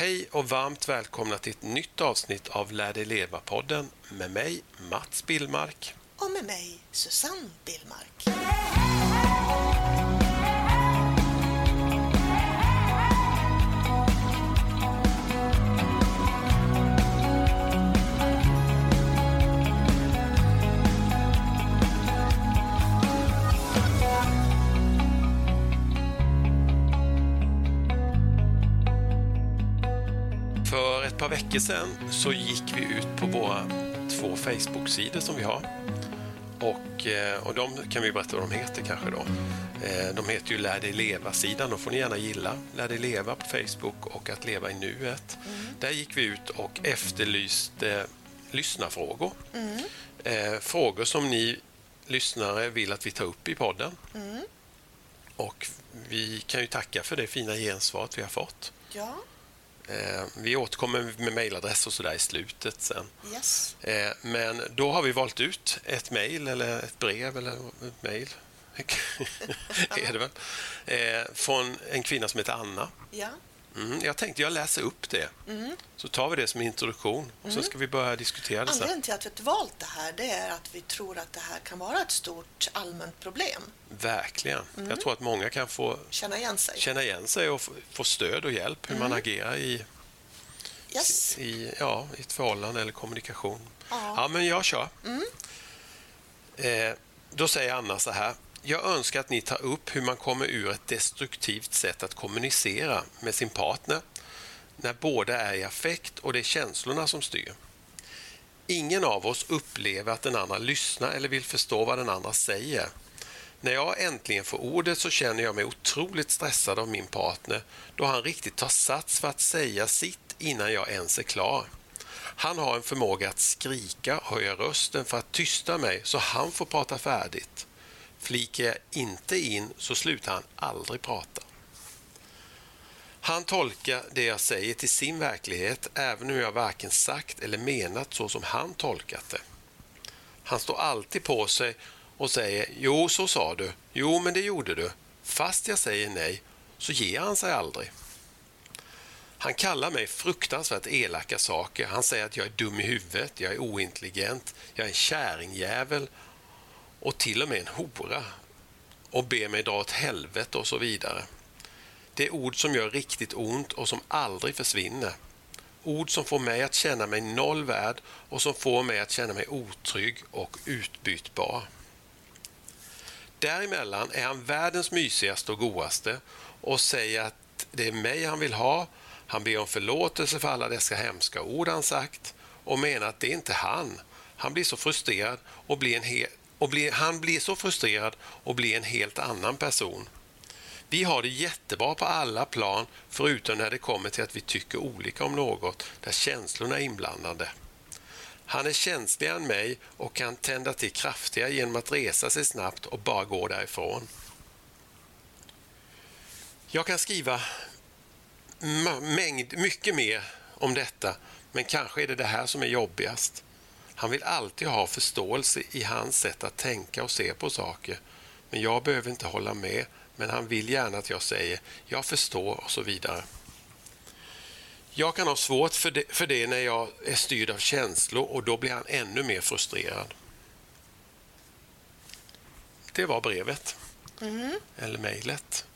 Hej och varmt välkomna till ett nytt avsnitt av Lär dig leva-podden med mig, Mats Billmark. Och med mig, Susanne Billmark. Par veckor sedan så gick vi ut på våra två Facebook-sidor som vi har. Och, eh, och de kan vi berätta vad de heter kanske då. Eh, De heter ju Lär dig leva-sidan, de får ni gärna gilla. Lär dig leva på Facebook och Att leva i nuet. Där gick vi ut och efterlyste lyssnarfrågor. Eh, Frågor som ni lyssnare vill att vi tar upp i podden. Och vi kan ju tacka för det fina gensvaret vi har fått. Ja, Vi återkommer med mejladress och sådär i slutet sen. yes. Eh, Men då har vi valt ut ett mejl eller ett brev eller ett mejl. är det väl? Eh, Från en kvinna som heter Anna. Ja, Mm, jag tänkte jag läser upp det. Så tar vi det som introduktion och så ska vi börja diskutera det sen. anledningen till att vi har valt det här det är att vi tror att det här kan vara ett stort allmänt problem. Verkligen. Jag tror att många kan få Känna igen sig. känna igen sig och få- stöd och hjälp hur man agerar i, Yes. i, ja, i ett förhållande eller kommunikation. Ja. Ja, men jag kör. Eh, då säger Anna så här. Jag önskar att ni tar upp hur man kommer ur ett destruktivt sätt att kommunicera med sin partner när båda är i affekt och det är känslorna som styr. Ingen av oss upplever att den andra lyssnar eller vill förstå vad den andra säger. När jag äntligen får ordet så känner jag mig otroligt stressad av min partner då han riktigt tar sats för att säga sitt innan jag ens är klar. Han har en förmåga att skrika och höja rösten för att tysta mig så han får prata färdigt. Flikar jag inte in så slutar han aldrig prata. Han tolkar det jag säger till sin verklighet även om jag varken sagt eller menat så som han tolkat det. Han står alltid på sig och säger ”Jo, så sa du. Jo, men det gjorde du. Fast jag säger nej så ger han sig aldrig. Han kallar mig fruktansvärt elaka saker. Han säger att jag är dum i huvudet, jag är ointelligent, jag är en kärringjävel och till och med en hora och ber mig dra åt helvete och så vidare. Det är ord som gör riktigt ont och som aldrig försvinner. Ord som får mig att känna mig noll värd och som får mig att känna mig otrygg och utbytbar. Däremellan är han världens mysigaste och godaste och säger att det är mig han vill ha. Han ber om förlåtelse för alla dessa hemska ord han sagt och menar att det är inte han. Han blir så frustrerad och blir en och blir, han blir så frustrerad och blir en helt annan person. Vi har det jättebra på alla plan förutom när det kommer till att vi tycker olika om något där känslorna är inblandade. Han är känsligare än mig och kan tända till kraftigare genom att resa sig snabbt och bara gå därifrån. Jag kan skriva mängd, mycket mer om detta, men kanske är det det här som är jobbigast. Han vill alltid ha förståelse i hans sätt att tänka och se på saker, men jag behöver inte hålla med, men han vill gärna att jag säger jag förstår och så vidare. Jag kan ha svårt för det, för det när jag är styrd av känslor och då blir han ännu mer frustrerad. Det var brevet. Eller mejlet.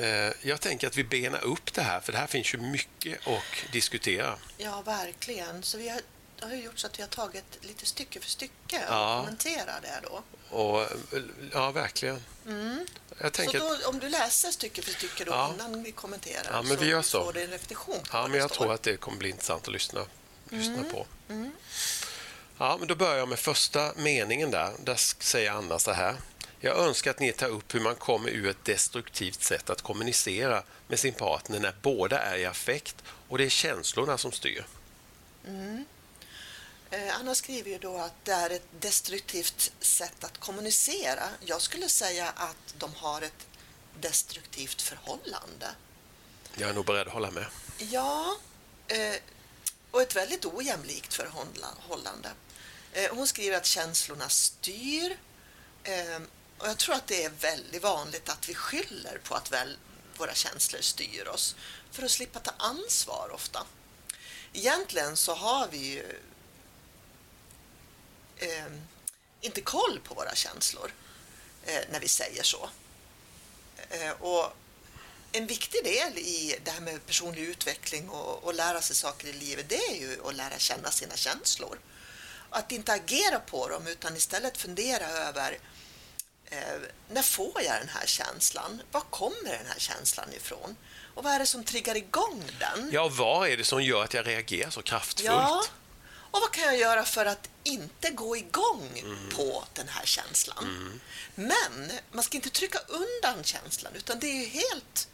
Eh, Jag tänker att vi benar upp det här, för det här finns ju mycket att diskutera. Ja, verkligen. Så vi har, har ju gjort så att vi har tagit lite stycke för stycke Ja. och kommenterar det då. Och, ja, verkligen. Jag Så då, om du läser stycke för stycke då Ja. innan vi kommenterar Ja, men vi gör så. får du en repetition på ja, men jag står. tror att det kommer bli intressant att lyssna, lyssna på. Ja, men då börjar jag med första meningen där. Där säger Anna så här. Jag önskar att ni tar upp hur man kommer ur ett destruktivt sätt att kommunicera med sin partner när båda är i affekt och det är känslorna som styr. Eh, Anna skriver ju då att det är ett destruktivt sätt att kommunicera. Jag skulle säga att de har ett destruktivt förhållande. Jag är nog beredd att hålla med. Ja, eh, och ett väldigt ojämlikt förhållande. Eh, hon skriver att känslorna styr. Eh, och jag tror att det är väldigt vanligt att vi skyller på att väl våra känslor styr oss för att slippa ta ansvar ofta. Egentligen så har vi ju eh, inte koll på våra känslor eh, när vi säger så. Eh, och en viktig del i det här med personlig utveckling och, och lära sig saker i livet, det är ju att lära känna sina känslor. Att inte agera på dem utan istället fundera över eh, när får jag den här känslan? Var kommer den här känslan ifrån? Och vad är det som triggar igång den? Ja, vad är det som gör att jag reagerar så kraftfullt? Ja, och vad kan jag göra för att inte gå igång mm. på den här känslan? Mm. Men man ska inte trycka undan känslan utan det är ju helt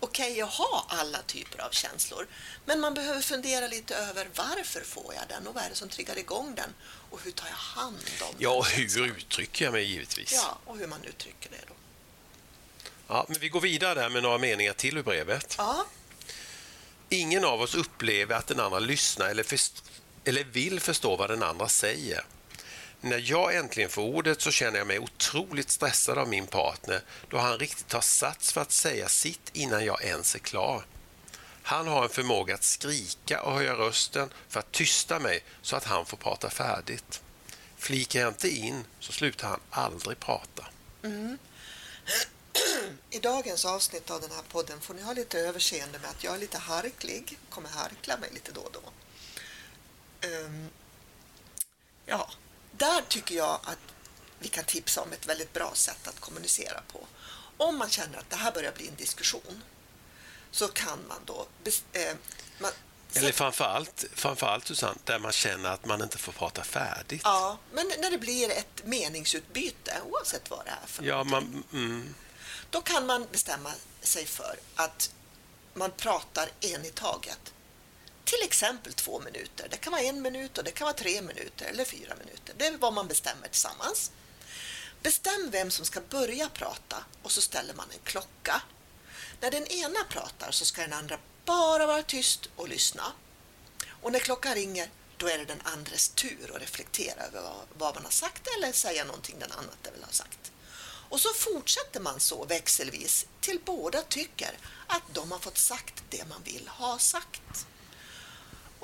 okej okay att ha alla typer av känslor. Men man behöver fundera lite över varför får jag den och vad är det som triggar igång den och hur tar jag hand om Ja, och hur uttrycker jag mig givetvis. Ja, och hur man uttrycker det då. Ja, men vi går vidare där med några meningar till ur brevet. Ja. Ingen av oss upplever att den andra lyssnar eller, eller vill förstå vad den andra säger. När jag äntligen får ordet så känner jag mig otroligt stressad av min partner då han riktigt tar sats för att säga sitt innan jag ens är klar. Han har en förmåga att skrika och höja rösten för att tysta mig så att han får prata färdigt. Flikar jag inte in så slutar han aldrig prata. Mm. I dagens avsnitt av den här podden får ni ha lite överseende med att jag är lite harklig, kommer harkla mig lite då och då. Um, ja, där tycker jag att vi kan tipsa om ett väldigt bra sätt att kommunicera på. Om man känner att det här börjar bli en diskussion så kan man då... Eh, man, eller framförallt, framförallt Susanne, där man känner att man inte får prata färdigt. Ja, men när det blir ett meningsutbyte, oavsett vad det är för ja, man, mm. Då kan man bestämma sig för att man pratar en i taget till exempel två minuter. Det kan vara en minut och det kan vara tre minuter eller fyra minuter. Det är vad man bestämmer tillsammans. Bestäm vem som ska börja prata och så ställer man en klocka. När den ena pratar så ska den andra bara vara tyst och lyssna. Och när klockan ringer då är det den andres tur att reflektera över vad man har sagt eller säga någonting den andra vill ha sagt. Och så fortsätter man så växelvis till båda tycker att de har fått sagt det man vill ha sagt.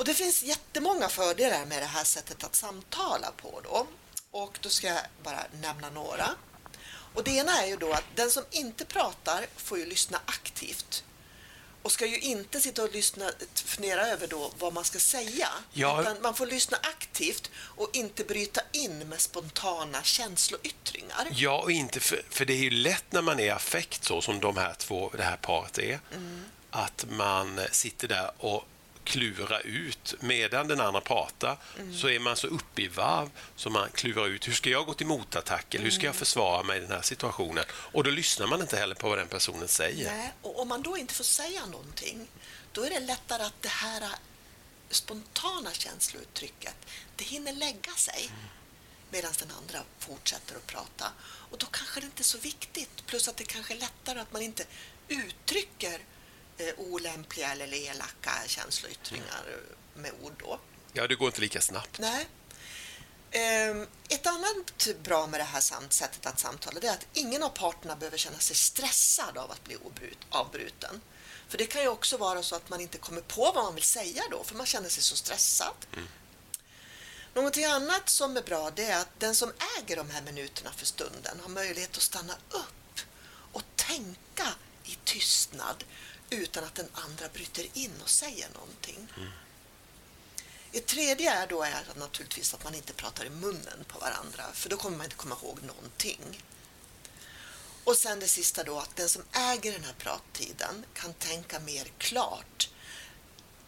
Och det finns jättemånga fördelar med det här sättet att samtala på då. Och då ska jag bara nämna några. Och det ena är ju då att den som inte pratar får ju lyssna aktivt och ska ju inte sitta och lyssna, fundera över då vad man ska säga. Ja. Utan man får lyssna aktivt och inte bryta in med spontana känsloyttringar. Ja, och inte för, för det är ju lätt när man är affekt så som de här två, det här paret är, mm. att man sitter där och klura ut. Medan den andra pratar mm. så är man så uppe i varv så man klurar ut hur ska jag gå till motattack eller hur ska jag mm. försvara mig i den här situationen. Och då lyssnar man inte heller på vad den personen säger. Nej, och om man då inte får säga någonting då är det lättare att det här spontana känslouttrycket det hinner lägga sig mm. medan den andra fortsätter att prata. Och då kanske det inte är så viktigt. Plus att det kanske är lättare att man inte uttrycker olämpliga eller elaka känsloyttringar med ord då. Ja, det går inte lika snabbt. Nej. Eh, ett annat bra med det här sättet att samtala är att ingen av parterna behöver känna sig stressad av att bli avbruten. För det kan ju också vara så att man inte kommer på vad man vill säga då, för man känner sig så stressad. Mm. Någonting annat som är bra det är att den som äger de här minuterna för stunden har möjlighet att stanna upp och tänka i tystnad utan att den andra bryter in och säger någonting. Mm. Ett tredje är då är att naturligtvis att man inte pratar i munnen på varandra för då kommer man inte komma ihåg någonting. Och sen det sista då att den som äger den här prattiden kan tänka mer klart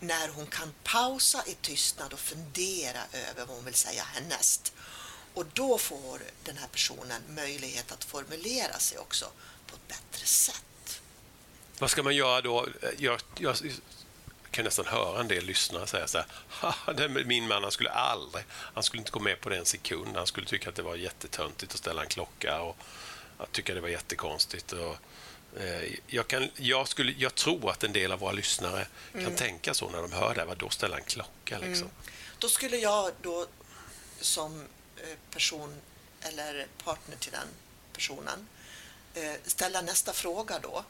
när hon kan pausa i tystnad och fundera över vad hon vill säga härnäst. Och då får den här personen möjlighet att formulera sig också på ett bättre sätt. Vad ska man göra då? Jag, jag, kan nästan höra en del lyssnare säga så här, min man han skulle aldrig, han skulle inte gå med på det en sekund. Han skulle tycka att det var jättetöntigt att ställa en klocka och att tycka det var jättekonstigt. Och, eh, jag, kan, jag, skulle, jag tror att en del av våra lyssnare mm. kan tänka så när de hör det. Vad då ställa en klocka? Mm. Liksom. Mm. Då skulle jag då som eh, person eller partner till den personen eh, ställa nästa fråga då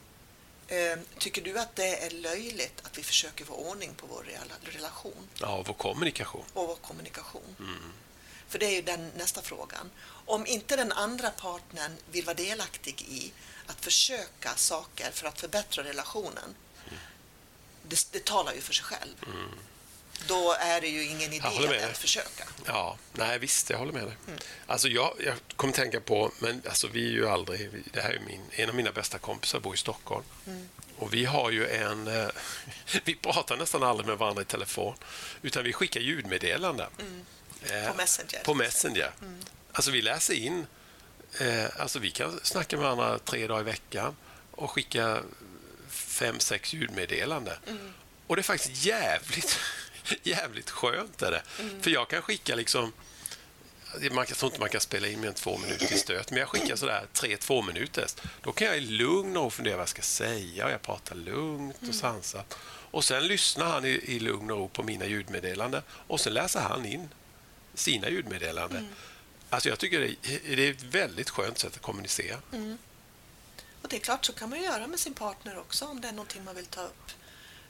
tycker du att det är löjligt att vi försöker få ordning på vår relation? Ja, vår kommunikation. Och vår kommunikation. Mm. För det är ju den nästa frågan. Om inte den andra partnern vill vara delaktig i att försöka saker för att förbättra relationen, mm. det, det, talar ju för sig själv. Mm. Då är det ju ingen idé att ens försöka. Ja, nej visst, jag håller med dig. Mm. Alltså jag, jag kommer tänka på, men alltså vi är ju aldrig, det här är min, en av mina bästa kompisar bor i Stockholm. Mm. Och vi har ju en, eh, vi pratar nästan aldrig med varandra i telefon, utan vi skickar ljudmeddelanden. Mm. Eh, på Messenger. På Messenger. Mm. Alltså vi läser in, eh, alltså vi kan snacka med varandra tre dagar i veckan och skicka fem, sex ljudmeddelanden. Mm. Och det är faktiskt jävligt, jävligt skönt. Är det. Mm. För jag kan skicka liksom man kan, tror inte man kan spela in mer än två minuter i stöt, men jag skickar sådär tre två minuter. Då kan jag i lugn och fundera vad jag ska säga och jag pratar lugnt och mm. sansat. Och sen lyssnar han i, i lugn och ro på mina ljudmeddelanden och sen läser han in sina ljudmeddelanden. Mm. Alltså jag tycker det är, ett väldigt skönt sätt att kommunicera. Mm. Och det är klart, så kan man göra med sin partner också om det är någonting man vill ta upp.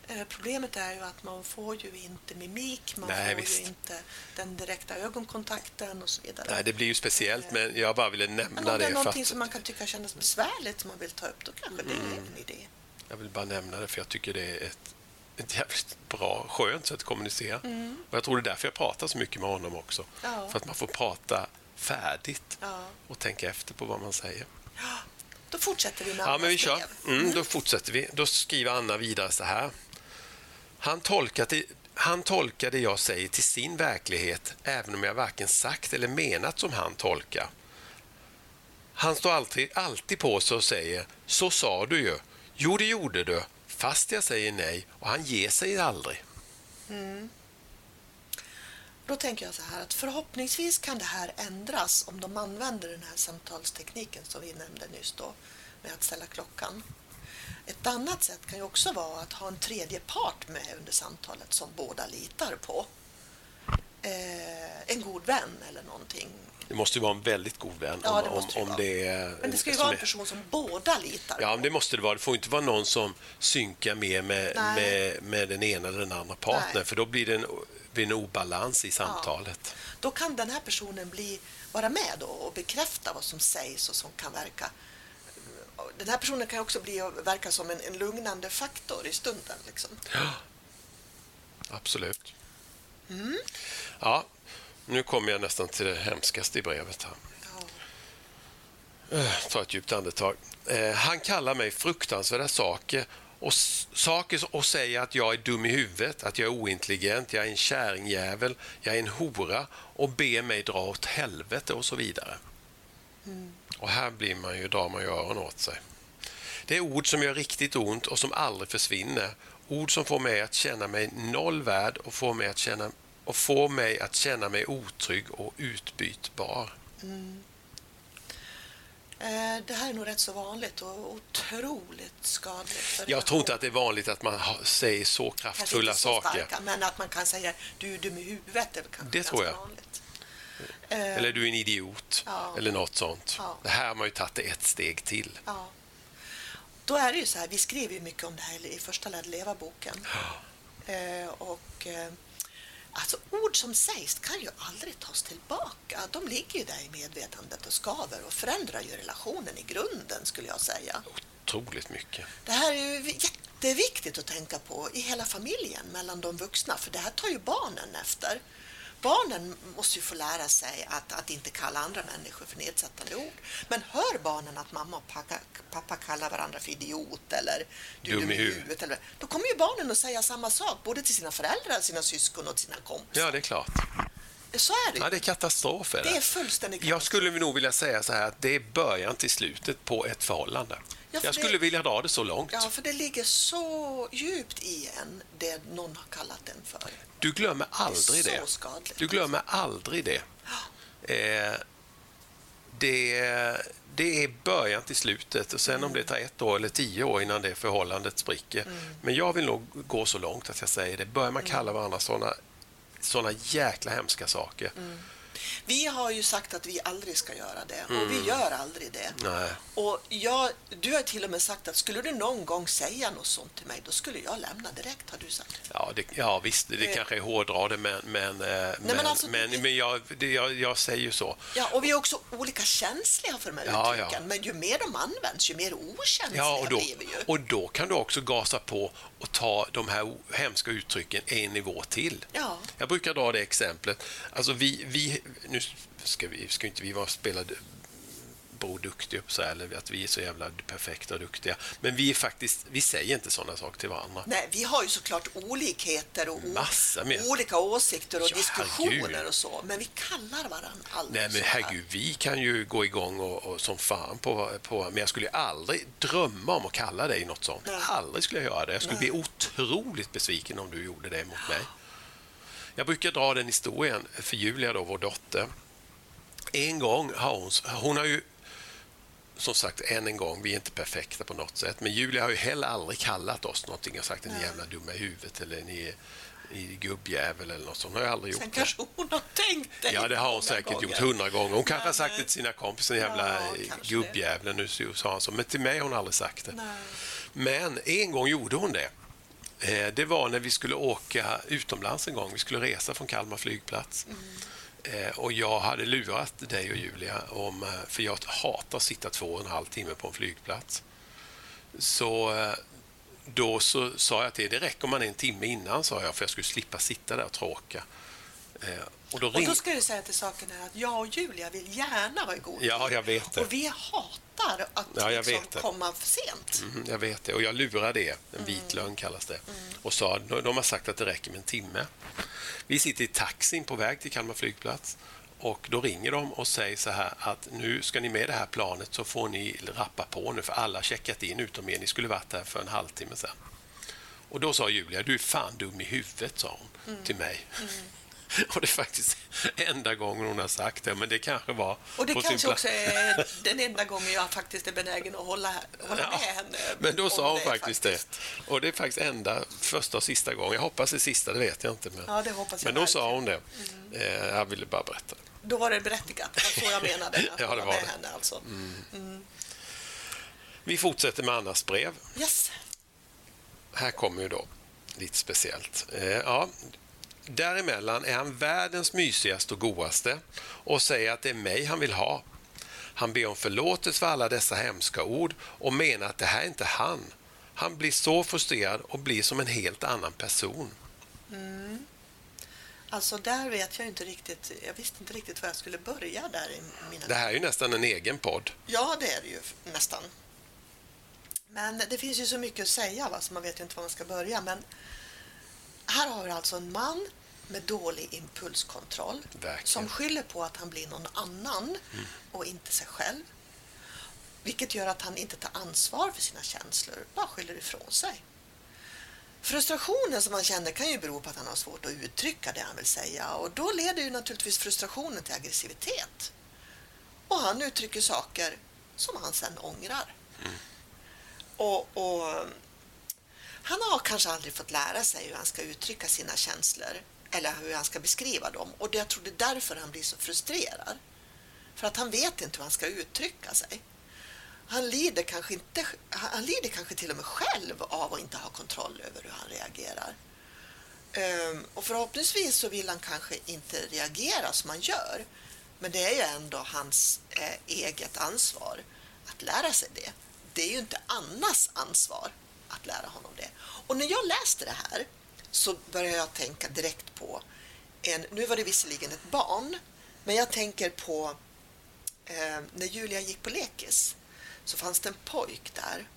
Eh, problemet är ju att man får ju inte mimik, man Nej, får visst. ju inte den direkta ögonkontakten och så vidare. Nej, det blir ju speciellt, men jag bara ville nämna men om det. Om det är någonting att... som man kan tycka känns besvärligt som man vill ta upp, då kanske mm. det är mm. en idé. Jag vill bara nämna det, för jag tycker det är ett, ett jävligt bra, skönt sätt att kommunicera. Mm. Och jag tror det är därför jag pratar så mycket med honom också. Ja. För att man får prata färdigt ja. och tänka efter på vad man säger. Då fortsätter vi med Ja, men vi kör. Mm, då fortsätter vi. Då skriver Anna vidare så här. Han tolkar, det, han tolkar det jag säger till sin verklighet även om jag varken sagt eller menat som han tolkar. Han står alltid, alltid på sig och säger ”så sa du ju”, ”jo det gjorde du”, fast jag säger nej och han ger sig aldrig. Mm. Då tänker jag så här att förhoppningsvis kan det här ändras om de använder den här samtalstekniken som vi nämnde nyss då med att ställa klockan. Ett annat sätt kan ju också vara att ha en tredje part med under samtalet som båda litar på. Eh, en god vän eller någonting. Det måste ju vara en väldigt god vän. Ja, det måste om, om det är, Men det ska ju vara en person som båda litar Ja, på. det måste det vara. Det får inte vara någon som synkar mer med, med, med den ena eller den andra partnern, för då blir det en, blir en obalans i samtalet. Ja. Då kan den här personen bli, vara med och bekräfta vad som sägs och som kan verka den här personen kan också bli verka som en, en lugnande faktor i stunden. Liksom. Ja, absolut. Mm. Ja, nu kommer jag nästan till det hemskaste i brevet. här. Ja. Eh, ta ett djupt andetag. Eh, han kallar mig fruktansvärda saker och saker och säger att jag är dum i huvudet, att jag är ointelligent, jag är en kärringjävel, jag är en hora och ber mig dra åt helvete och så vidare. Mm. Och här blir man ju, drar man ju öronen åt sig. Det är ord som gör riktigt ont och som aldrig försvinner. Ord som får mig att känna mig noll värd och får mig att känna, och får mig, att känna mig otrygg och utbytbar. Mm. Eh, det här är nog rätt så vanligt och otroligt skadligt. Jag tror inte att det är vanligt att man säger så kraftfulla så saker. Starka, men att man kan säga du är dum i huvudet. Det, det tror jag. Vanligt. Eh, eller du är en idiot. Ja. Eller något sånt. Ja. Det här har man ju tagit ett steg till. Ja. Då är det ju så här, vi skrev ju mycket om det här i första Lärd leva-boken. Eh, och eh, alltså ord som sägs kan ju aldrig tas tillbaka. De ligger ju där i medvetandet och skaver och förändrar ju relationen i grunden skulle jag säga. Otroligt mycket. Det här är ju jätteviktigt att tänka på i hela familjen mellan de vuxna för det här tar ju barnen efter barnen måste ju få lära sig att, att inte kalla andra människor för nedsättande ord. Men hör barnen att mamma och pappa, pappa kallar varandra för idiot eller du dum i huvudet, eller, då kommer ju barnen att säga samma sak både till sina föräldrar, sina syskon och sina kompisar. Ja, det är klart. Så är det. Ja, det är katastrof. Är det. det är fullständigt katastrof. Jag skulle nog vilja säga så här att det är början till slutet på ett förhållande. Ja, jag skulle det, vilja dra det så långt. Ja, för det ligger så djupt i en, det någon har kallat den för. Du glömmer aldrig det. det. Skadligt. Du glömmer aldrig det. Ja. Eh, det, det är början till slutet och sen mm. om det tar ett år eller tio år innan det förhållandet spricker. Mm. Men jag vill nog gå så långt att jag säger det. Börjar man mm. kalla varandra såna, såna jäkla hemska saker, mm. Vi har ju sagt att vi aldrig ska göra det och vi gör aldrig det. Nej. Och jag, du har till och med sagt att skulle du någon gång säga något sånt till mig, då skulle jag lämna direkt, har du sagt. Ja, det, ja visst, det Eh. kanske är hårdra det, men, men, eh, men, alltså, men, det- men jag, det, jag, jag säger ju så. Ja, och vi är också olika känsliga för de här Ja, uttrycken, ja. men ju mer de används, ju mer okänsliga Ja, och då, blir vi ju. och då kan du också gasa på och ta de här hemska uttrycken en nivå till. Ja. Jag brukar dra det exemplet. Alltså vi, vi, nu ska, vi, ska inte vi vara spelade Duktig upp så här, eller att vi är så jävla perfekta och duktiga. Men vi är faktiskt, vi säger inte sådana saker till varandra. Nej, vi har ju såklart olikheter och olika åsikter och Ja, diskussioner herregud. och så, men vi kallar varandra aldrig Nej men herregud, vi kan ju gå igång och, och som fan på, på... Men jag skulle ju aldrig drömma om att kalla dig något sånt. Nej. Aldrig skulle jag göra det. Jag skulle Nej. bli otroligt besviken om du gjorde det mot mig. Jag brukar dra den historien för Julia, då, vår dotter. En gång har hon... Hon har ju som sagt, än en gång, vi är inte perfekta på något sätt. Men Julia har ju heller aldrig kallat oss någonting och sagt att ni är jävla dumma i huvudet eller ni är, är gubbjävel eller något sånt. Hon har aldrig gjort Sen det. kanske hon har tänkt det Ja, det har hon säkert gånger. gjort hundra gånger. Hon kanske har sagt det till sina kompisar, jävla Ja, gubbjäveln, nu sa han så. Men till mig har hon aldrig sagt det. Nej. Men en gång gjorde hon det. Eh, Det var när vi skulle åka utomlands en gång. Vi skulle resa från Kalmar flygplats. Eh, Eh, och jag hade lurat dig och Julia, om, eh, för jag hatar att sitta två och en halv timme på en flygplats. Så eh, då så sa jag till er, det räcker om man är en timme innan, sa jag, för jag skulle slippa sitta där och tråka. Och då Och ringde... då ska jag säga till saken här att jag och Julia vill gärna vara i god Ja, jag vet det. Och vi hatar att Ja, jag liksom vet det. komma för sent. Mhm, jag vet det. Och jag lurade det. En vit lögn kallas det. Och sa, de har sagt att det räcker med en timme. Vi sitter i taxin på väg till Kalmar flygplats. Och Då ringer de och säger så här att nu ska ni med det här planet så får ni rappa på nu för alla har checkat in utom er. Ni skulle varit här för en halvtimme sedan. Och Då sa Julia, du är fan dum i huvudet, sa hon till mig. Och det är faktiskt enda gången hon har sagt det, men det kanske var Och det kanske också är den enda gången jag faktiskt är benägen att hålla, hålla Ja, med henne. Men då sa hon faktiskt det. faktiskt. Och det är faktiskt enda, första och sista gången. Jag hoppas det sista, det vet jag inte. Men, Ja, det hoppas jag men då sa hon det. Eh, jag ville bara berätta. Då var det berättigat. Det var så jag menade. Att Ja, det var med det. henne alltså. Vi fortsätter med Annas brev. Yes. Här kommer ju då lite speciellt. Eh, ja, däremellan är han världens mysigaste och godaste och säger att det är mig han vill ha. Han ber om förlåtelse för alla dessa hemska ord och menar att det här är inte han. Han blir så frustrerad och blir som en helt annan person. Alltså där vet jag inte riktigt. Jag visste inte riktigt var jag skulle börja där i mina... Det här är ju nästan en egen podd. Ja, det är det ju nästan. Men det finns ju så mycket att säga va, så man vet ju inte var man ska börja. Men här har vi alltså en man med dålig impulskontroll Verkligen. som skyller på att han blir någon annan och inte sig själv. Vilket gör att han inte tar ansvar för sina känslor, bara skyller ifrån sig. Frustrationen som han känner kan ju bero på att han har svårt att uttrycka det han vill säga och då leder ju naturligtvis frustrationen till aggressivitet. Och han uttrycker saker som han sen ångrar. Och, och han har kanske aldrig fått lära sig hur han ska uttrycka sina känslor eller hur han ska beskriva dem och jag tror det är därför han blir så frustrerad. För att han vet inte hur han ska uttrycka sig. Han lider kanske, inte, han lider kanske till och med själv av att inte ha kontroll över hur han reagerar. Ehm, och förhoppningsvis så vill han kanske inte reagera som han gör. Men det är ju ändå hans eh, eget ansvar att lära sig det. Det är ju inte Annas ansvar att lära honom det. Och när jag läste det här så började jag tänka direkt på en, nu var det visserligen ett barn, men jag tänker på eh, när Julia gick på lekis så fanns det en pojk där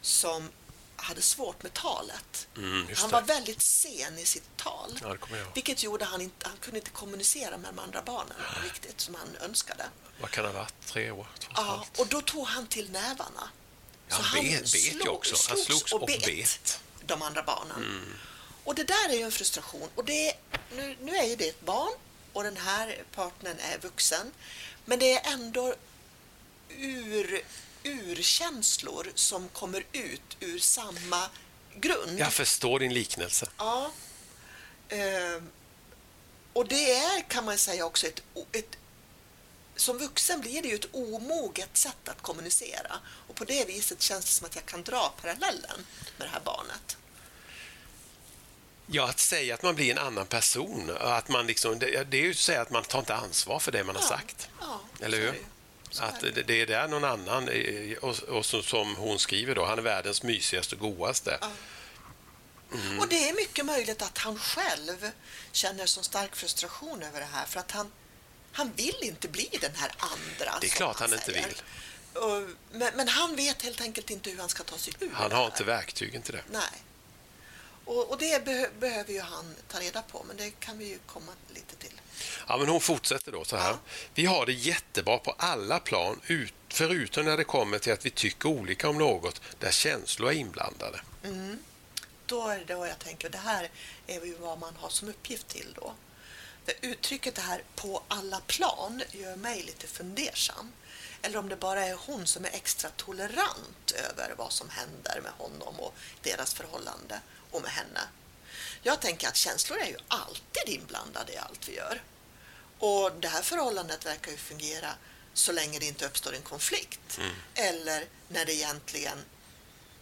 som hade svårt med talet. Mm, han det. var väldigt sen i sitt tal. Ja. Vilket gjorde han inte, han kunde inte kommunicera med de andra barnen riktigt som han önskade. Vad kan det ha varit? Tre år? Ja, och då tog han till nävarna. Ja, Så han bet- bet ju slog- också. Han slogs och bet. De andra barnen. Och det där är ju en frustration. Och det nu, nu är ju det ett barn och den här partnern är vuxen. Men det är ändå ur, urkänslor som kommer ut ur samma grund. Jag förstår din liknelse. Ja. Eh, och det är, kan man säga, också ett, ett som vuxen blir det ju ett omoget sätt att kommunicera och på det viset känns det som att jag kan dra parallellen med det här barnet. Ja, att säga att man blir en annan person. Att man liksom, det, det är ju att säga att man tar inte ansvar för det man har sagt. Ja, Eller hur? Att det, det är där någon annan, och, och som hon skriver då, han är världens mysigaste och godaste. Ja. Mm. Och det är mycket möjligt att han själv känner så stark frustration över det här för att han, han vill inte bli den här andra. Det är klart han, han inte vill. Och, men, men, han vet helt enkelt inte hur han ska ta sig ur Han har inte verktygen till det. Nej. Och, och det be behöver ju han ta reda på, men det kan vi ju komma lite till. Ja, men hon fortsätter då så här. Ja. Vi har det jättebra på alla plan, ut, förutom när det kommer till att vi tycker olika om något där känslor är inblandade. Mm. Då är det då jag tänker, det här är ju vad man har som uppgift till då. För uttrycket det här på alla plan gör mig lite fundersam. Eller om det bara är hon som är extra tolerant över vad som händer med honom och deras förhållande och med henne. Jag tänker att känslor är ju alltid inblandade i allt vi gör. Och det här förhållandet verkar ju fungera så länge det inte uppstår en konflikt. Mm. Eller när det egentligen...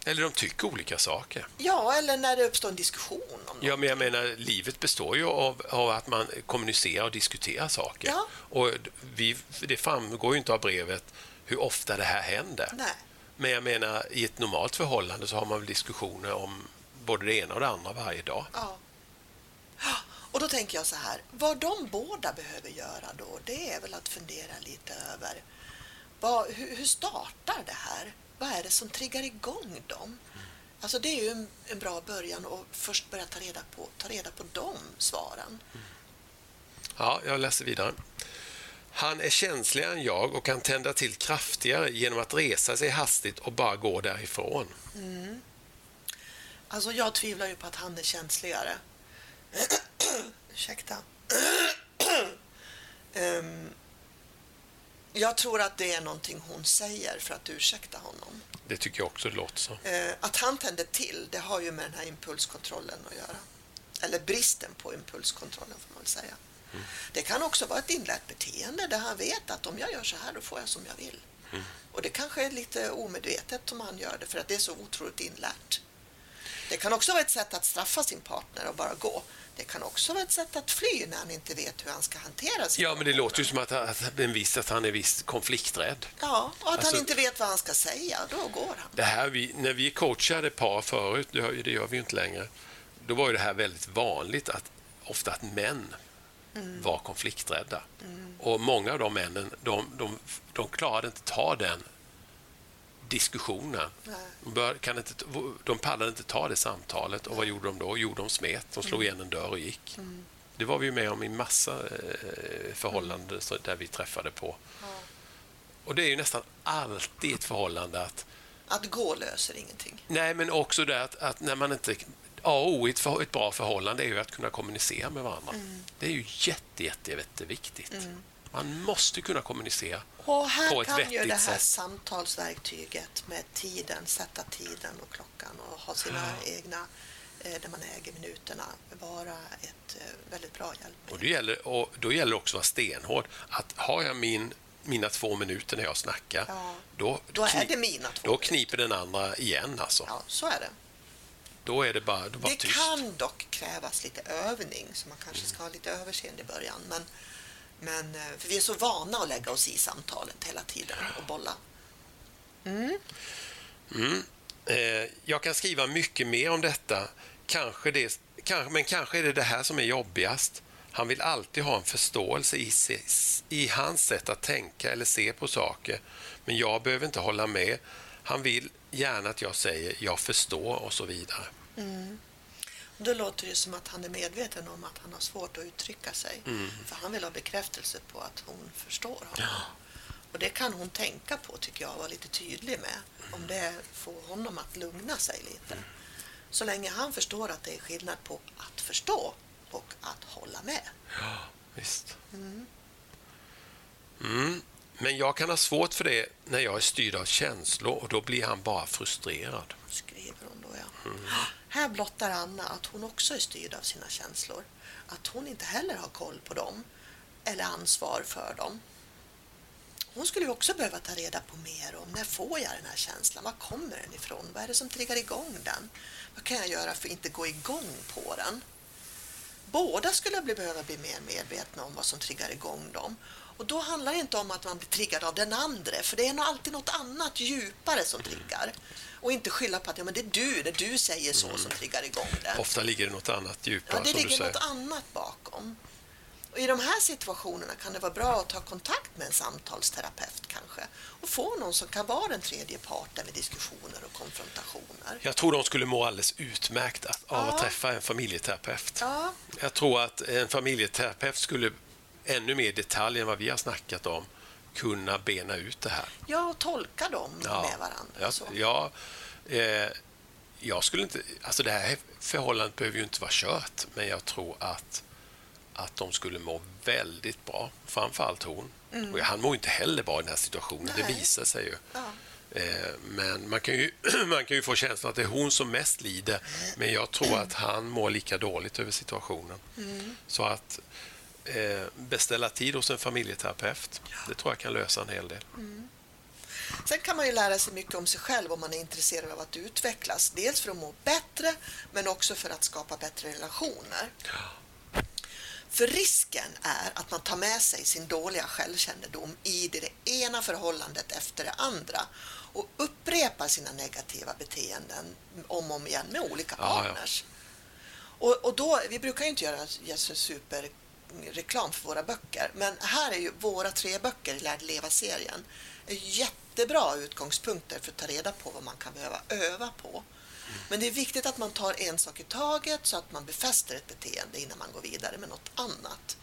Eller de tycker olika saker. Ja, eller när det uppstår en diskussion. Om ja, men jag menar, livet består ju av, av, att man kommunicerar och diskuterar saker. Ja. Och vi, det framgår ju inte av brevet hur ofta det här händer. Nej. Men jag menar, i ett normalt förhållande så har man väl diskussioner om både det ena och det andra varje dag. Ja. Och då tänker jag så här, vad de båda behöver göra då, det är väl att fundera lite över vad, hur, hur startar det här? Vad är det som triggar igång dem? Alltså det är ju en, en, bra början att först börja ta reda på, ta reda på de svaren. Ja, jag läser vidare. Han är känsligare än jag och kan tända till kraftigare genom att resa sig hastigt och bara gå därifrån. Mm. Alltså jag tvivlar ju på att han är känsligare. Ursäkta. um, jag tror att det är någonting hon säger för att ursäkta honom. Det tycker jag också det låter så. Uh, att han tänder till, det har ju med den här impulskontrollen att göra. Eller bristen på impulskontrollen får man väl säga. Mm. Det kan också vara ett inlärt beteende där han vet att om jag gör så här då får jag som jag vill. Mm. Och det kanske är lite omedvetet som han gör det för att det är så otroligt inlärt. Det kan också vara ett sätt att straffa sin partner och bara gå. Det kan också vara ett sätt att fly när han inte vet hur han ska hantera sig. Ja, men det låter ju som att, att, en viss, att han är visst konflikträdd. Ja, och att alltså, han inte vet vad han ska säga. Då går han. Det här vi, när vi coachade par förut, det gör vi ju inte längre, då var ju det här väldigt vanligt att ofta att män mm. var konflikträdda. Mm. Och många av de männen, de, de, de klarade inte ta den diskussionen. De, bör, kan inte, de pallade inte ta det samtalet. Och vad gjorde de då? Jo, de smet. De slog mm. igen en dörr och gick. Mm. Det var vi med om i massa eh, förhållanden där vi träffade på. Och det är ju nästan alltid ett förhållande att... Att gå löser ingenting. Nej, men också det att, att när man inte... A och O i ett, ett bra förhållande är ju att kunna kommunicera med varandra. Mm. Det är ju jätte, jätte, jätteviktigt. Mm. Man måste kunna kommunicera och här på ett kan ju det här sätt. samtalsverktyget med tiden, sätta tiden och klockan och ha sina ja. egna eh, där man äger minuterna vara ett eh, väldigt bra hjälp. Och, det gäller, och då gäller det också att vara stenhård. Att har jag min, mina två minuter när jag snackar, ja. då, då, är det mina två då kniper den andra igen. Alltså. Ja, så är det. Då är det bara, det bara det tyst. kan dock krävas lite övning, så man kanske ska ha lite överseende i början. Men men, eh, för vi är så vana att lägga oss i samtalet hela tiden och bolla. Mm. Mm. Eh, jag kan skriva mycket mer om detta. Kanske det, kanske, men kanske är det det här som är jobbigast. Han vill alltid ha en förståelse i, i hans sätt att tänka eller se på saker. Men jag behöver inte hålla med. Han vill gärna att jag säger jag förstår och så vidare. Mm. Då låter det som att han är medveten om att han har svårt att uttrycka sig. Mm. För han vill ha bekräftelse på att hon förstår honom. Ja. Och det kan hon tänka på tycker jag, vara lite tydlig med. Om det får honom att lugna sig lite. Mm. Så länge han förstår att det är skillnad på att förstå och att hålla med. Ja, visst. Mm. Mm. Men jag kan ha svårt för det när jag är styrd av känslor och då blir han bara frustrerad. Skriver tror jag. Mm. Här blottar Anna att hon också är styrd av sina känslor. Att hon inte heller har koll på dem eller ansvar för dem. Hon skulle ju också behöva ta reda på mer om när får jag den här känslan? Var kommer den ifrån? Vad är det som triggar igång den? Vad kan jag göra för att inte gå igång på den? Båda skulle behöva bli mer medvetna om vad som triggar igång dem. Och då handlar det inte om att man blir triggad av den andra, för det är nog alltid något annat djupare som triggar. Och inte skylla på att ja, men det är du, det du säger så som triggar igång det. Ofta ligger det något annat djupare. Ja, det ligger något annat bakom. Och I de här situationerna kan det vara bra att ta kontakt med en samtalsterapeut kanske och få någon som kan vara den tredje parten vid diskussioner och konfrontationer. Jag tror de skulle må alldeles utmärkt att- av att Ja. träffa en familjeterapeut. Ja, Jag tror att en familjeterapeut skulle ännu mer detalj än vad vi har snackat om kunna bena ut det här. ja och tolka dem med varandra. Ja, ja, eh, jag skulle inte... Alltså det här förhållandet behöver ju inte vara kört, men jag tror att, att de skulle må väldigt bra. Framförallt hon. Och han mår inte heller bra i den här situationen, det Mm. Nej. visar sig ju. Ja. Eh, Men man kan, ju, man kan ju få känslan att det är hon som mest lider, men jag tror att han mår lika dåligt över situationen. Mm. Så att beställa tid hos en familjeterapeut, det tror jag kan lösa en hel del. Sen kan man ju lära sig mycket om sig själv om man är intresserad av att utvecklas. Dels för att må bättre, men också för att skapa bättre relationer. För risken är att man tar med sig sin dåliga självkännedom i det ena förhållandet efter det andra och upprepar sina negativa beteenden om och om igen med olika Ja, ja. partners. Och, och då, vi brukar ju inte göra Jesus super reklam för våra böcker, men här är ju våra tre böcker i Lärd leva-serien jättebra utgångspunkter för att ta reda på vad man kan behöva öva på. Men det är viktigt att man tar en sak i taget så att man befäster ett beteende innan man går vidare med något annat.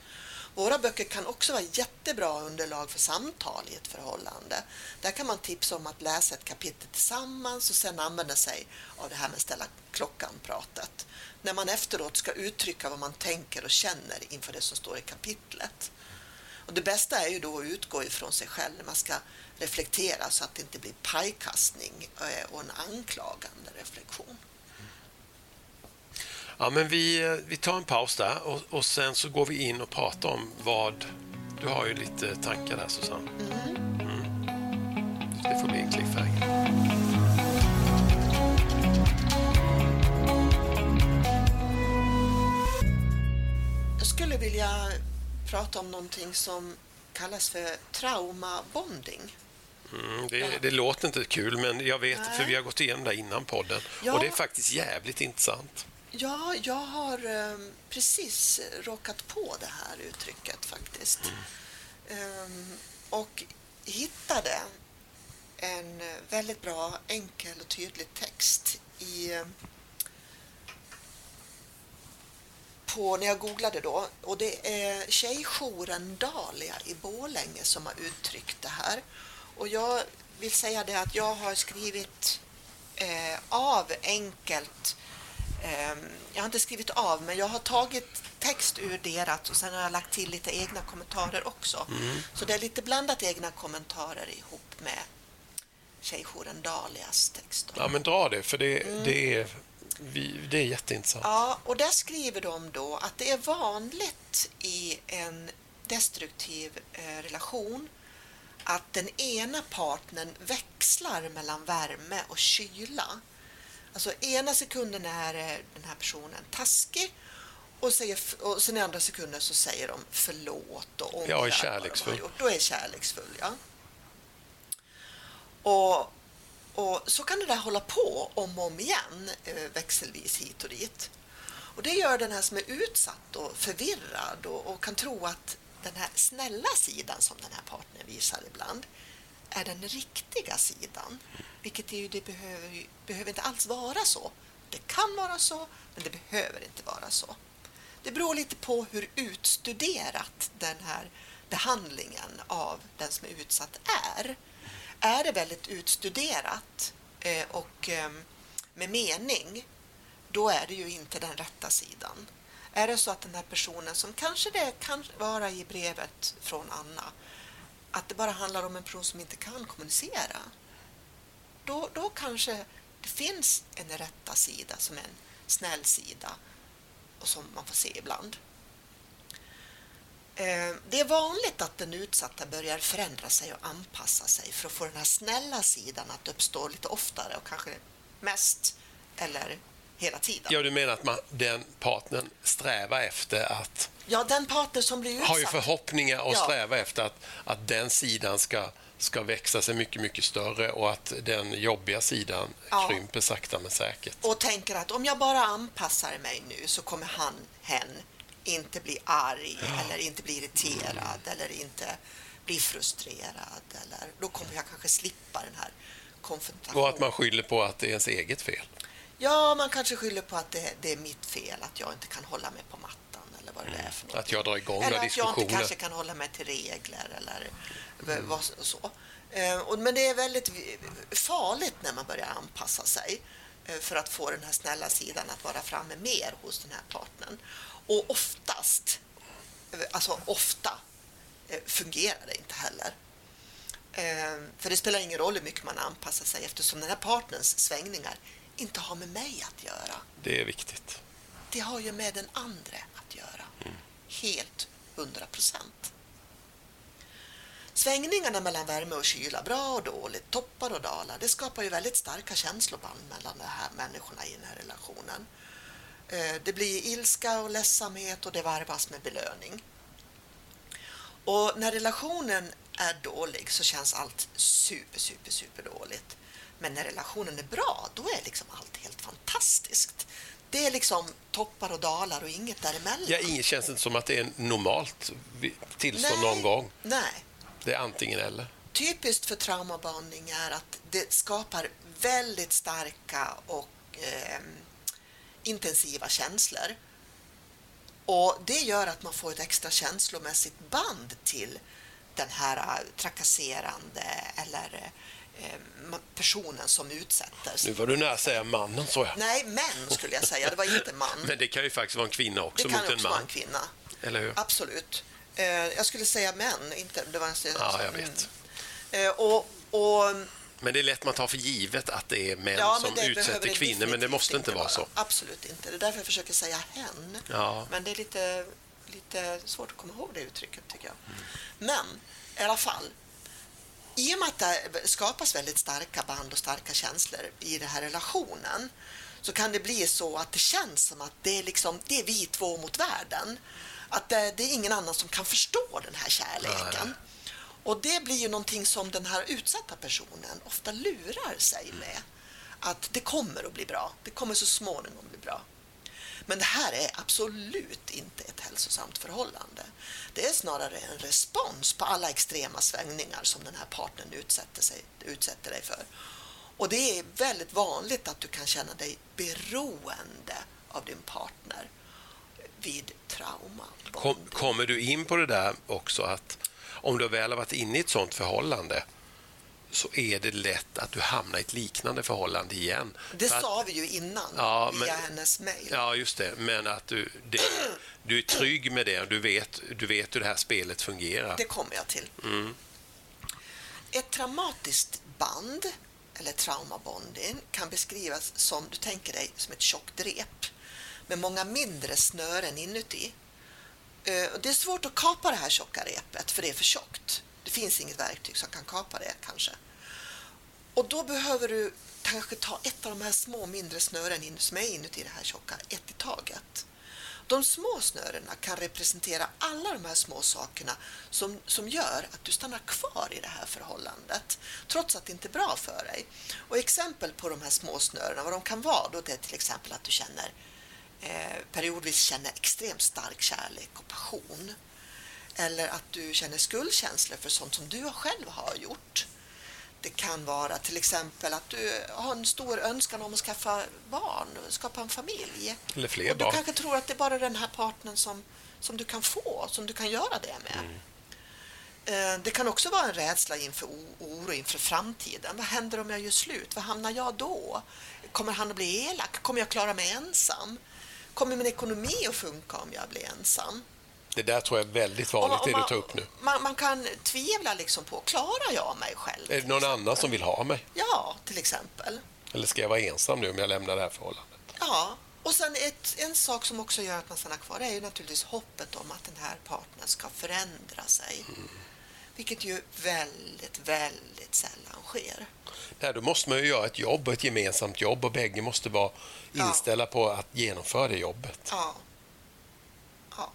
Våra böcker kan också vara jättebra underlag för samtal i ett förhållande. Där kan man tipsa om att läsa ett kapitel tillsammans och sen använda sig av det här med ställa klockan-pratet. När man efteråt ska uttrycka vad man tänker och känner inför det som står i kapitlet. Och det bästa är ju då att utgå ifrån sig själv när man ska reflektera så att det inte blir pajkastning eh, och en anklagande reflektion. Ja, men vi, eh, vi tar en paus där och, och sen så går vi in och pratar om vad... Du har ju lite tankar där, Susanne. Mm. Så det får bli en cliffhanger. Skulle vilja prata om någonting som kallas för traumabonding. Mm, det, det låter inte kul, men jag vet, Nej. för vi har gått igenom det innan podden. Ja. Och det är faktiskt jävligt intressant. Ja, jag har eh, precis råkat på det här uttrycket faktiskt. Ehm, och hittade en väldigt bra, enkel och tydlig text i eh, på, när jag googlade då, och det är tjejjouren Dahlia i Borlänge som har uttryckt det här. Och jag vill säga det att jag har skrivit eh, av enkelt Ehm, Jag har inte skrivit av, men jag har tagit text ur deras och sen har jag lagt till lite egna kommentarer också. Så det är lite blandat egna kommentarer ihop med tjejjouren Dahlias text. då. Ja, men dra det, för det, det, är, vi, det är jätteintressant. Ja, och där skriver de då att det är vanligt i en destruktiv eh, relation att den ena partnern växlar mellan värme och kyla. Alltså ena sekunden är eh, den här personen taskig och, säger, och sen i andra sekunden så säger de förlåt och ångrar Ja, är vad de har gjort. Då är kärleksfull, ja. Och, och så kan det där hålla på om och om igen, eh, växelvis hit och dit. Och det gör den här som är utsatt och förvirrad och, och kan tro att den här snälla sidan som den här partnern visar ibland är den riktiga sidan. Vilket är ju, det behöver, behöver inte alls vara så. Det kan vara så, men det behöver inte vara så. Det beror lite på hur utstuderat den här behandlingen av den som är utsatt är. Är det väldigt utstuderat eh, och ehm, med mening, då är det ju inte den rätta sidan. Är det så att den här personen, som kanske det kan vara i brevet från Anna, att det bara handlar om en person som inte kan kommunicera, då, då kanske Det finns en rätta sida som är en snäll sida och som man får se ibland. Eh, det är vanligt att den utsatta börjar förändra sig och anpassa sig för att få den här snälla sidan att uppstå lite oftare och kanske mest eller hela tiden. Ja, du menar att man, den partnern strävar efter att... Ja, den partner som blir utsatt. Har ju förhoppningar och Ja. strävar efter att, att den sidan ska, ska växa sig mycket, mycket större och att den jobbiga sidan Ja. krymper sakta men säkert. och tänker att om jag bara anpassar mig nu så kommer han, hen inte bli arg eller inte bli irriterad eller inte bli frustrerad eller då kommer jag kanske slippa den här konfrontationen. Och att man skyller på att det är ens eget fel. Ja, man kanske skyller på att det, det är mitt fel att jag inte kan hålla mig på mattan eller vad det är för något. Att jag drar igång Eller några att jag inte diskussioner. kanske kan hålla mig till regler eller v- vad så. Eh, Men det är väldigt farligt när man börjar anpassa sig eh, för att få den här snälla sidan att vara framme mer hos den här partnern. Och oftast, alltså ofta, eh, fungerar det inte heller. Eh, För det spelar ingen roll hur mycket man anpassar sig eftersom den här partnerns svängningar inte har med mig att göra. Det är viktigt. Det har ju med den andra att göra. Helt hundra procent. Svängningarna mellan värme och kyla, bra och dåligt, toppar och dalar, det skapar ju väldigt starka känsloband mellan de här människorna i den här relationen. Eh, Det blir ilska och ledsamhet och det varvas med belöning. Och när relationen är dålig så känns allt super, super, super dåligt. Men när relationen är bra, då är liksom allt helt fantastiskt. Det är liksom toppar och dalar och inget däremellan. Ja, inget känns inte som att det är normalt tillstånd någon gång. Nej. Det är antingen eller. Typiskt för traumabonding är att det skapar väldigt starka och eh, intensiva känslor. Och det gör att man får ett extra känslomässigt band till den här eh, trakasserande eller eh, personen som utsätter. Nu var du nära att säga mannen, så ja. Nej, män skulle jag säga. Det var inte man. Men det kan ju faktiskt vara en kvinna Det också kan mot en också vara man. en kvinna. Eller hur? Absolut. Eh, jag skulle säga män, inte... Det var en, Ja, jag vet. Eh, och, och Men det är lätt man tar för givet att det är män Ja, som utsätter kvinnor, men det måste inte vara så. Absolut inte. Det är därför jag försöker säga hen. Ja. Men det är lite, lite svårt att komma ihåg det uttrycket, tycker jag. Men i alla fall, i och med att det skapas väldigt starka band och starka känslor i den här relationen så kan det bli så att det känns som att det är, liksom, det är vi två mot världen. Att det, det är ingen annan som kan förstå den här kärleken. Och det blir ju någonting som den här utsatta personen ofta lurar sig med. Att det kommer att bli bra. Det kommer så småningom bli bra. Men det här är absolut inte ett hälsosamt förhållande. Det är snarare en respons på alla extrema svängningar som den här partnern utsätter, sig, utsätter dig för. Och det är väldigt vanligt att du kan känna dig beroende av din partner vid trauma. Kom, kommer du in på det där också att om du väl har varit inne i ett sånt förhållande så är det lätt att du hamnar i ett liknande förhållande igen. Det För att- sa vi ju innan Ja, via men- hennes mejl. Ja, just det. Men att du, det, du är trygg med det. Du vet, du vet hur det här spelet fungerar. Det kommer jag till. Mm. Ett traumatiskt band, eller traumabonding, kan beskrivas som, du tänker dig, som ett tjockt rep med många mindre snören inuti. Eh, och Det är svårt att kapa det här tjocka repet, för det är för tjockt. Det finns inget verktyg som kan kapa det, kanske. Och då behöver du kanske ta ett av de här små mindre snören in, som är inuti det här tjocka, ett i taget. De små snörena kan representera alla de här små sakerna som, som gör att du stannar kvar i det här förhållandet, trots att det inte är bra för dig. Och exempel på de här små snörena, vad de kan vara, då det är till exempel att du känner periodvis känner extremt stark kärlek och passion. Eller att du känner skuldkänslor för sånt som du själv har gjort. Det kan vara till exempel att du har en stor önskan om att skaffa barn, skapa en familj. Eller fler och du barn. kanske tror att det är bara den här partnern som, som du kan få, som du kan göra det med. Mm. Eh, Det kan också vara en rädsla inför oro inför framtiden. Vad händer om jag gör slut? Vad hamnar jag då? Kommer han att bli elak? Kommer jag klara mig ensam? Kommer min ekonomi att funka om jag blir ensam? Det där tror jag är väldigt vanligt, Om- det om du tar upp nu. Man, man kan tvivla liksom på, klarar jag mig själv? Är det någon annan som vill ha mig? Ja, till exempel. Eller ska jag vara ensam nu om jag lämnar det här förhållandet? Ja, och sen ett, en sak som också gör att man stannar kvar är ju naturligtvis hoppet om att den här partnern ska förändra sig. Mm. Vilket ju väldigt, väldigt sällan sker. Nej, då måste man ju göra ett jobb, ett gemensamt jobb och bägge måste vara inställda ja. på att genomföra det jobbet. Ja. ja.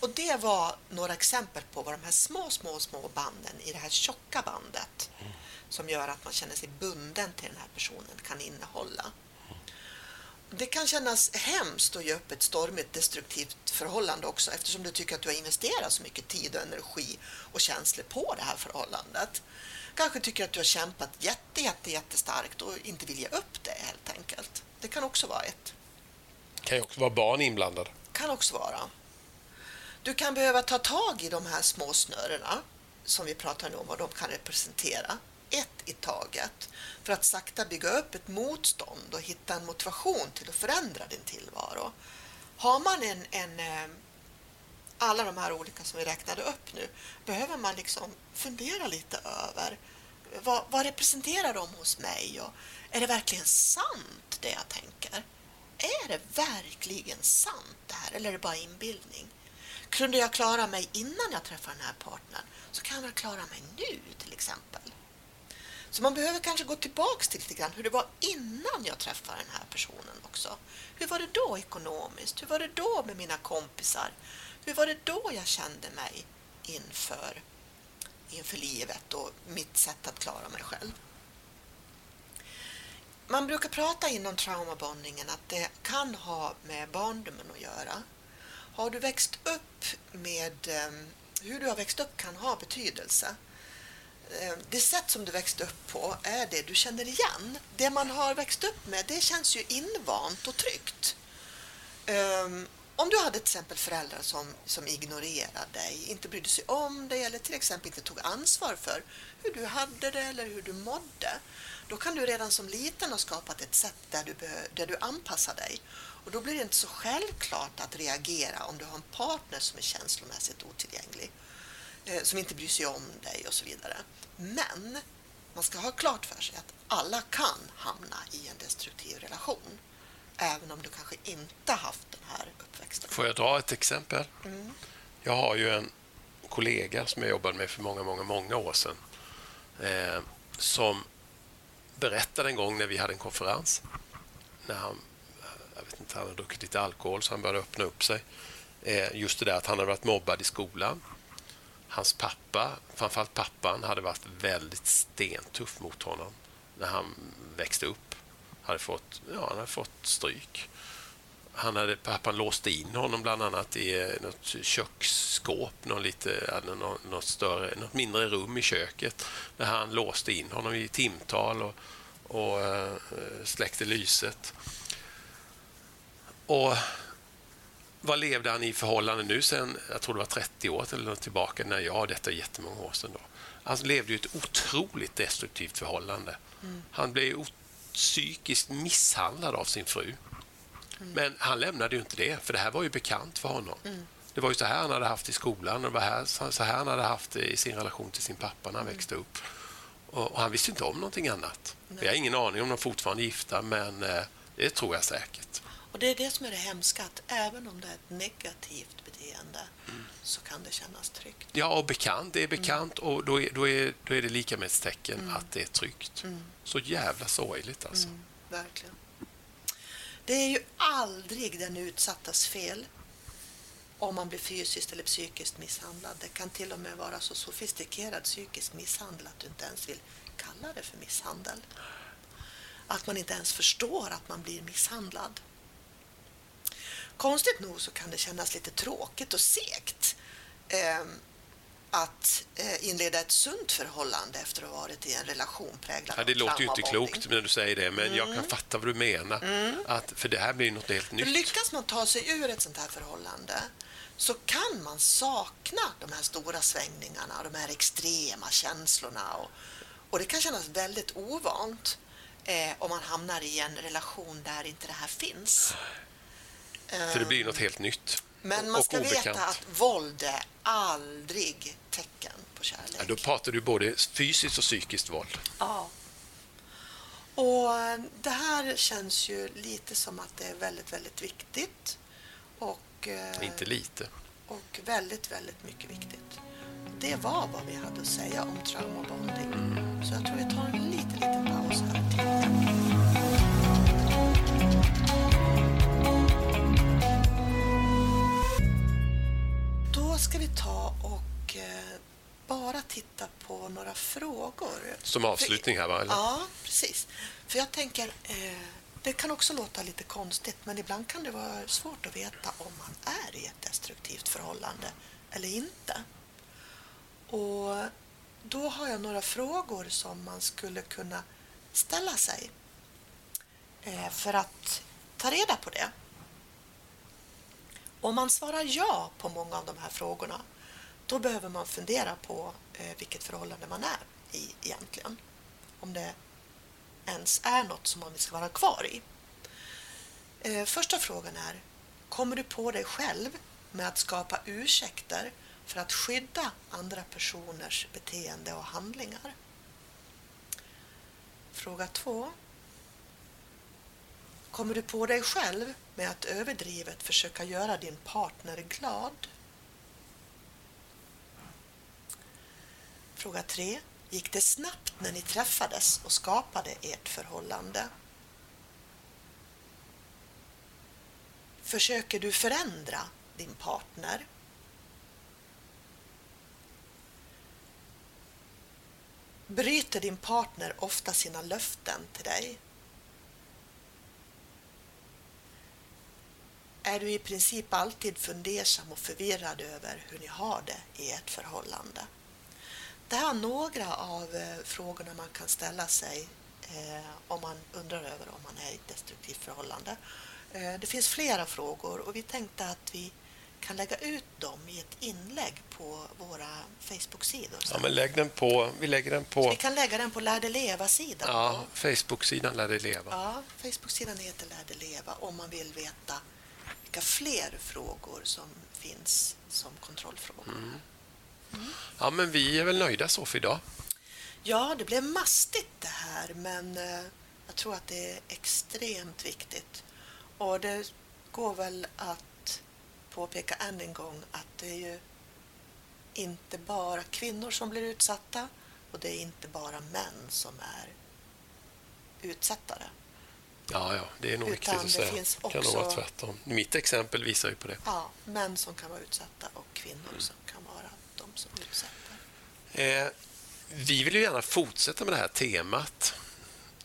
Och det var några exempel på vad de här små, små, små banden i det här tjocka bandet mm. som gör att man känner sig bunden till den här personen kan innehålla. Det kan kännas hemskt att ge upp ett stormigt destruktivt förhållande också eftersom du tycker att du har investerat så mycket tid och energi och känslor på det här förhållandet. Kanske tycker att du har kämpat jätte, jätte, jättestarkt och inte vill ge upp det helt enkelt. Det kan också vara ett. Det kan ju också vara barn inblandade. kan också vara. Du kan behöva ta tag i de här små snörena som vi pratar nu om vad de kan representera ett i taget för att sakta bygga upp ett motstånd och hitta en motivation till att förändra din tillvaro. Har man en, en eh, alla de här olika som vi räknade upp nu behöver man liksom fundera lite över vad, vad representerar de hos mig och är det verkligen sant det jag tänker? Är det verkligen sant det här eller är det bara inbildning? Kunde jag klara mig innan jag träffade den här partnern så kan jag väl klara mig nu till exempel. Så man behöver kanske gå tillbaks till lite grann hur det var innan jag träffade den här personen också. Hur var det då ekonomiskt? Hur var det då med mina kompisar? Hur var det då jag kände mig inför, inför livet och mitt sätt att klara mig själv? Man brukar prata inom traumabondingen att det kan ha med barndomen att göra. Har du växt upp med... Eh, hur du har växt upp kan ha betydelse. Eh, det sätt som du växte upp på är det du känner igen. Det man har växt upp med, det känns ju invant och tryggt. Um, om du hade till exempel föräldrar som, som ignorerade dig, inte brydde sig om dig eller till exempel inte tog ansvar för hur du hade det eller hur du mådde, då kan du redan som liten ha skapat ett sätt där du, där du anpassar dig. Och då blir det inte så självklart att reagera om du har en partner som är känslomässigt otillgänglig. Mm som inte bryr sig om dig och så vidare. Men man ska ha klart för sig att alla kan hamna i en destruktiv relation även om du kanske inte haft den här uppväxten. Får jag dra ett exempel? Mm. Jag har ju en kollega som jag jobbade med för många, många, många år sedan eh, som berättade en gång när vi hade en konferens när han, jag vet inte, han hade druckit lite alkohol så han började öppna upp sig. Eh, just det där att han hade varit mobbad i skolan Hans pappa, framförallt pappan, hade varit väldigt stentuff mot honom när han växte upp. Hade fått, ja, han hade fått stryk. Han hade, pappan låste in honom bland annat i något köksskåp, någon lite, något, något, större, något mindre rum i köket där han låste in honom i timtal och, och eh, släckte lyset. Och vad levde han i förhållande nu sen, jag tror det var 30 år eller tillbaka, när jag, detta är jättemånga år sedan då. Han levde i ett otroligt destruktivt förhållande. Mm. Han blev psykiskt misshandlad av sin fru. Mm. Men han lämnade ju inte det, för det här var ju bekant för honom. Mm. Det var ju så här han hade haft i skolan och det här, så här han hade haft i sin relation till sin pappa när han mm. växte upp. Och, och, han visste inte om någonting annat. Nej. Jag har ingen aning om de fortfarande är gifta, men eh, det tror jag säkert. Och det är det som är det hemska, att även om det är ett negativt beteende mm. så kan det kännas tryggt. Ja, och bekant. Det är bekant mm. och då är, då, är, då är det lika med ett tecken mm. att det är tryggt. Mm. Så jävla sorgligt alltså. Mm, verkligen. Det är ju aldrig den utsattas fel om man blir fysiskt eller psykiskt misshandlad. Det kan till och med vara så sofistikerad psykisk misshandel att du inte ens vill kalla det för misshandel. Att man inte ens förstår att man blir misshandlad. Konstigt nog så kan det kännas lite tråkigt och segt eh, att eh, inleda ett sunt förhållande efter att ha varit i en relation präglad ja, Det låter ju inte klokt när du säger det, men mm. jag kan mm. fatta vad du menar. Mm. Att, för det här blir något helt nytt. Lyckas man ta sig ur ett sånt här förhållande så kan man sakna de här stora svängningarna, de här extrema känslorna. Och, och det kan kännas väldigt ovant eh, om man hamnar i en relation där inte det här finns. För det blir något helt nytt. Men man ska veta att våld är aldrig tecken på kärlek. Ja, då pratar du både fysiskt och psykiskt våld. Ja. Och det här känns ju lite som att det är väldigt, väldigt viktigt. Och, eh, Inte lite. och väldigt, väldigt mycket viktigt. Det var vad vi hade att säga om traumabonding. Så jag tror vi tar en liten, liten paus här titta på några frågor. Som avslutning här, va? Eller? Ja, precis. För jag tänker, eh, det kan också låta lite konstigt, men ibland kan det vara svårt att veta om man är i ett destruktivt förhållande eller inte. Och då har jag några frågor som man skulle kunna ställa sig eh, för att ta reda på det. Om man svarar ja på många av de här frågorna, då behöver man fundera på Eh, vilket förhållande man är i egentligen. Om det ens är något som man ska vara kvar i. Eh, första frågan är, kommer du på dig själv med att skapa ursäkter för att skydda andra personers beteende och handlingar? Fråga 2 Kommer du på dig själv med att överdrivet försöka göra din partner glad? Fråga 3. Gick det snabbt när ni träffades och skapade ert förhållande? Försöker du förändra din partner? Bryter din partner ofta sina löften till dig? Är du i princip alltid fundersam och förvirrad över hur ni har det i ert förhållande? Det här är några av eh, frågorna man kan ställa sig eh, om man undrar över om man är i ett destruktivt förhållande. Eh, det finns flera frågor och vi tänkte att vi kan lägga ut dem i ett inlägg på våra Facebook-sidor. Ja, men lägg den på, vi lägger den på Vi kan lägga den på Lär det leva-sidan. ja, Facebook-sidan Lär det leva. Ja, Facebook-sidan heter Lär det leva om man vill veta vilka fler frågor som finns som kontrollfrågor. Ja, men vi är väl nöjda så för idag. Ja, det blev mastigt det här, men eh, jag tror att det är extremt viktigt. Och det går väl att påpeka än en gång att det är ju inte bara kvinnor som blir utsatta och det är inte bara män som är utsättare. Ja, ja, det är nog Utan riktigt att säga. finns Det kan nog också- vara tvärtom. Mitt exempel visar ju på det. Ja, män som kan vara utsatta och kvinnor som som utsätter. Eh, vi vill ju gärna fortsätta med det här temat,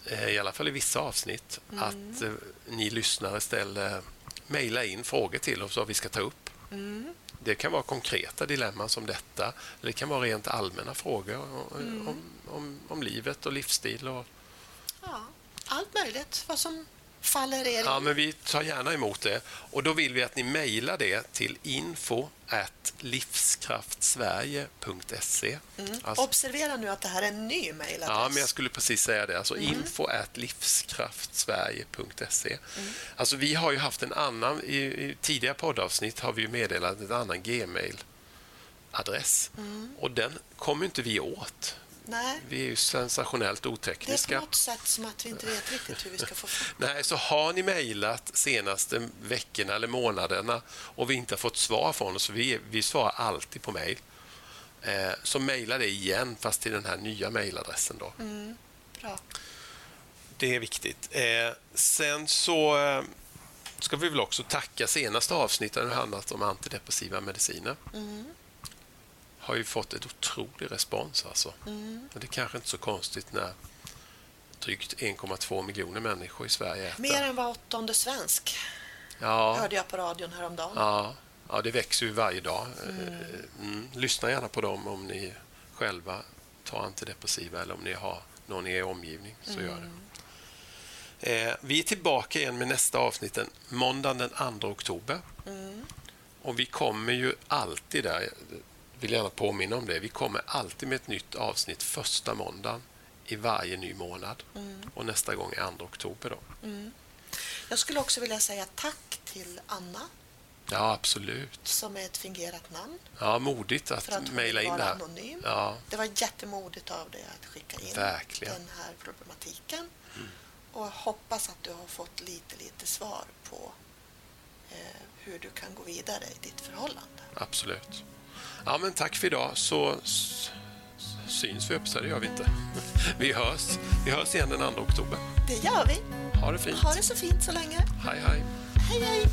eh, i alla fall i vissa avsnitt, att eh, ni lyssnare ställer, mejla in frågor till oss vad vi ska ta upp. Det kan vara konkreta dilemman som detta, eller det kan vara rent allmänna frågor om, om, om, om livet och livsstil. Och, Ja, allt möjligt, vad som faller er ja, men vi tar gärna emot det. Och Då vill vi att ni mejlar det till info livskraftsverige.se. Alltså, Observera nu att det här är en ny mejladress. Ja, men jag skulle precis säga det. Alltså info at livskraftsverige.se. Alltså, vi har ju haft en annan... I, I tidigare poddavsnitt har vi meddelat en annan gmail-adress. Och den kommer inte vi åt. Nej, Vi är ju sensationellt det är på otekniska. något sätt som att vi inte vet riktigt hur vi ska få fram Nej, så har ni mejlat senaste veckorna eller månaderna och vi inte har fått svar från oss, vi, vi svarar alltid på mejl. Eh, så mejla det igen, fast till den här nya mejladressen. Då. bra. Det är viktigt. Eh, sen så eh, ska vi väl också tacka senaste avsnittet, det handlat om antidepressiva mediciner. Har ju fått ett otrolig respons alltså. Och det är kanske inte så konstigt när drygt 1,2 miljoner människor i Sverige äter. Mer än var åttonde svensk, ja, hörde jag på radion häromdagen. ja, ja, det växer ju varje dag. Eh, Mm. Lyssna gärna på dem om ni själva tar antidepressiva eller om ni har någon i er omgivning. Så gör det. Eh, vi är tillbaka igen med nästa avsnitt den måndagen den 2 oktober. Och vi kommer ju alltid där, vill gärna påminna om det, vi kommer alltid med ett nytt avsnitt första måndagen i varje ny månad. Och nästa gång är 2 oktober. Då. Jag skulle också vilja säga tack till Anna Ja, absolut. som är ett fingerat namn Ja, modigt att att mejla in det här. anonym. Ja, Det var jättemodigt av dig att skicka in Verkligen. den här problematiken. Och jag hoppas att du har fått lite, lite svar på eh, hur du kan gå vidare i ditt förhållande. absolut. Ja, men tack för idag så syns vi upp så det gör vi inte. Vi hörs. Vi hörs igen den 2 oktober. Det gör vi. Ha det fint. Ha det så fint så länge. Hej, hej. Hej, hej!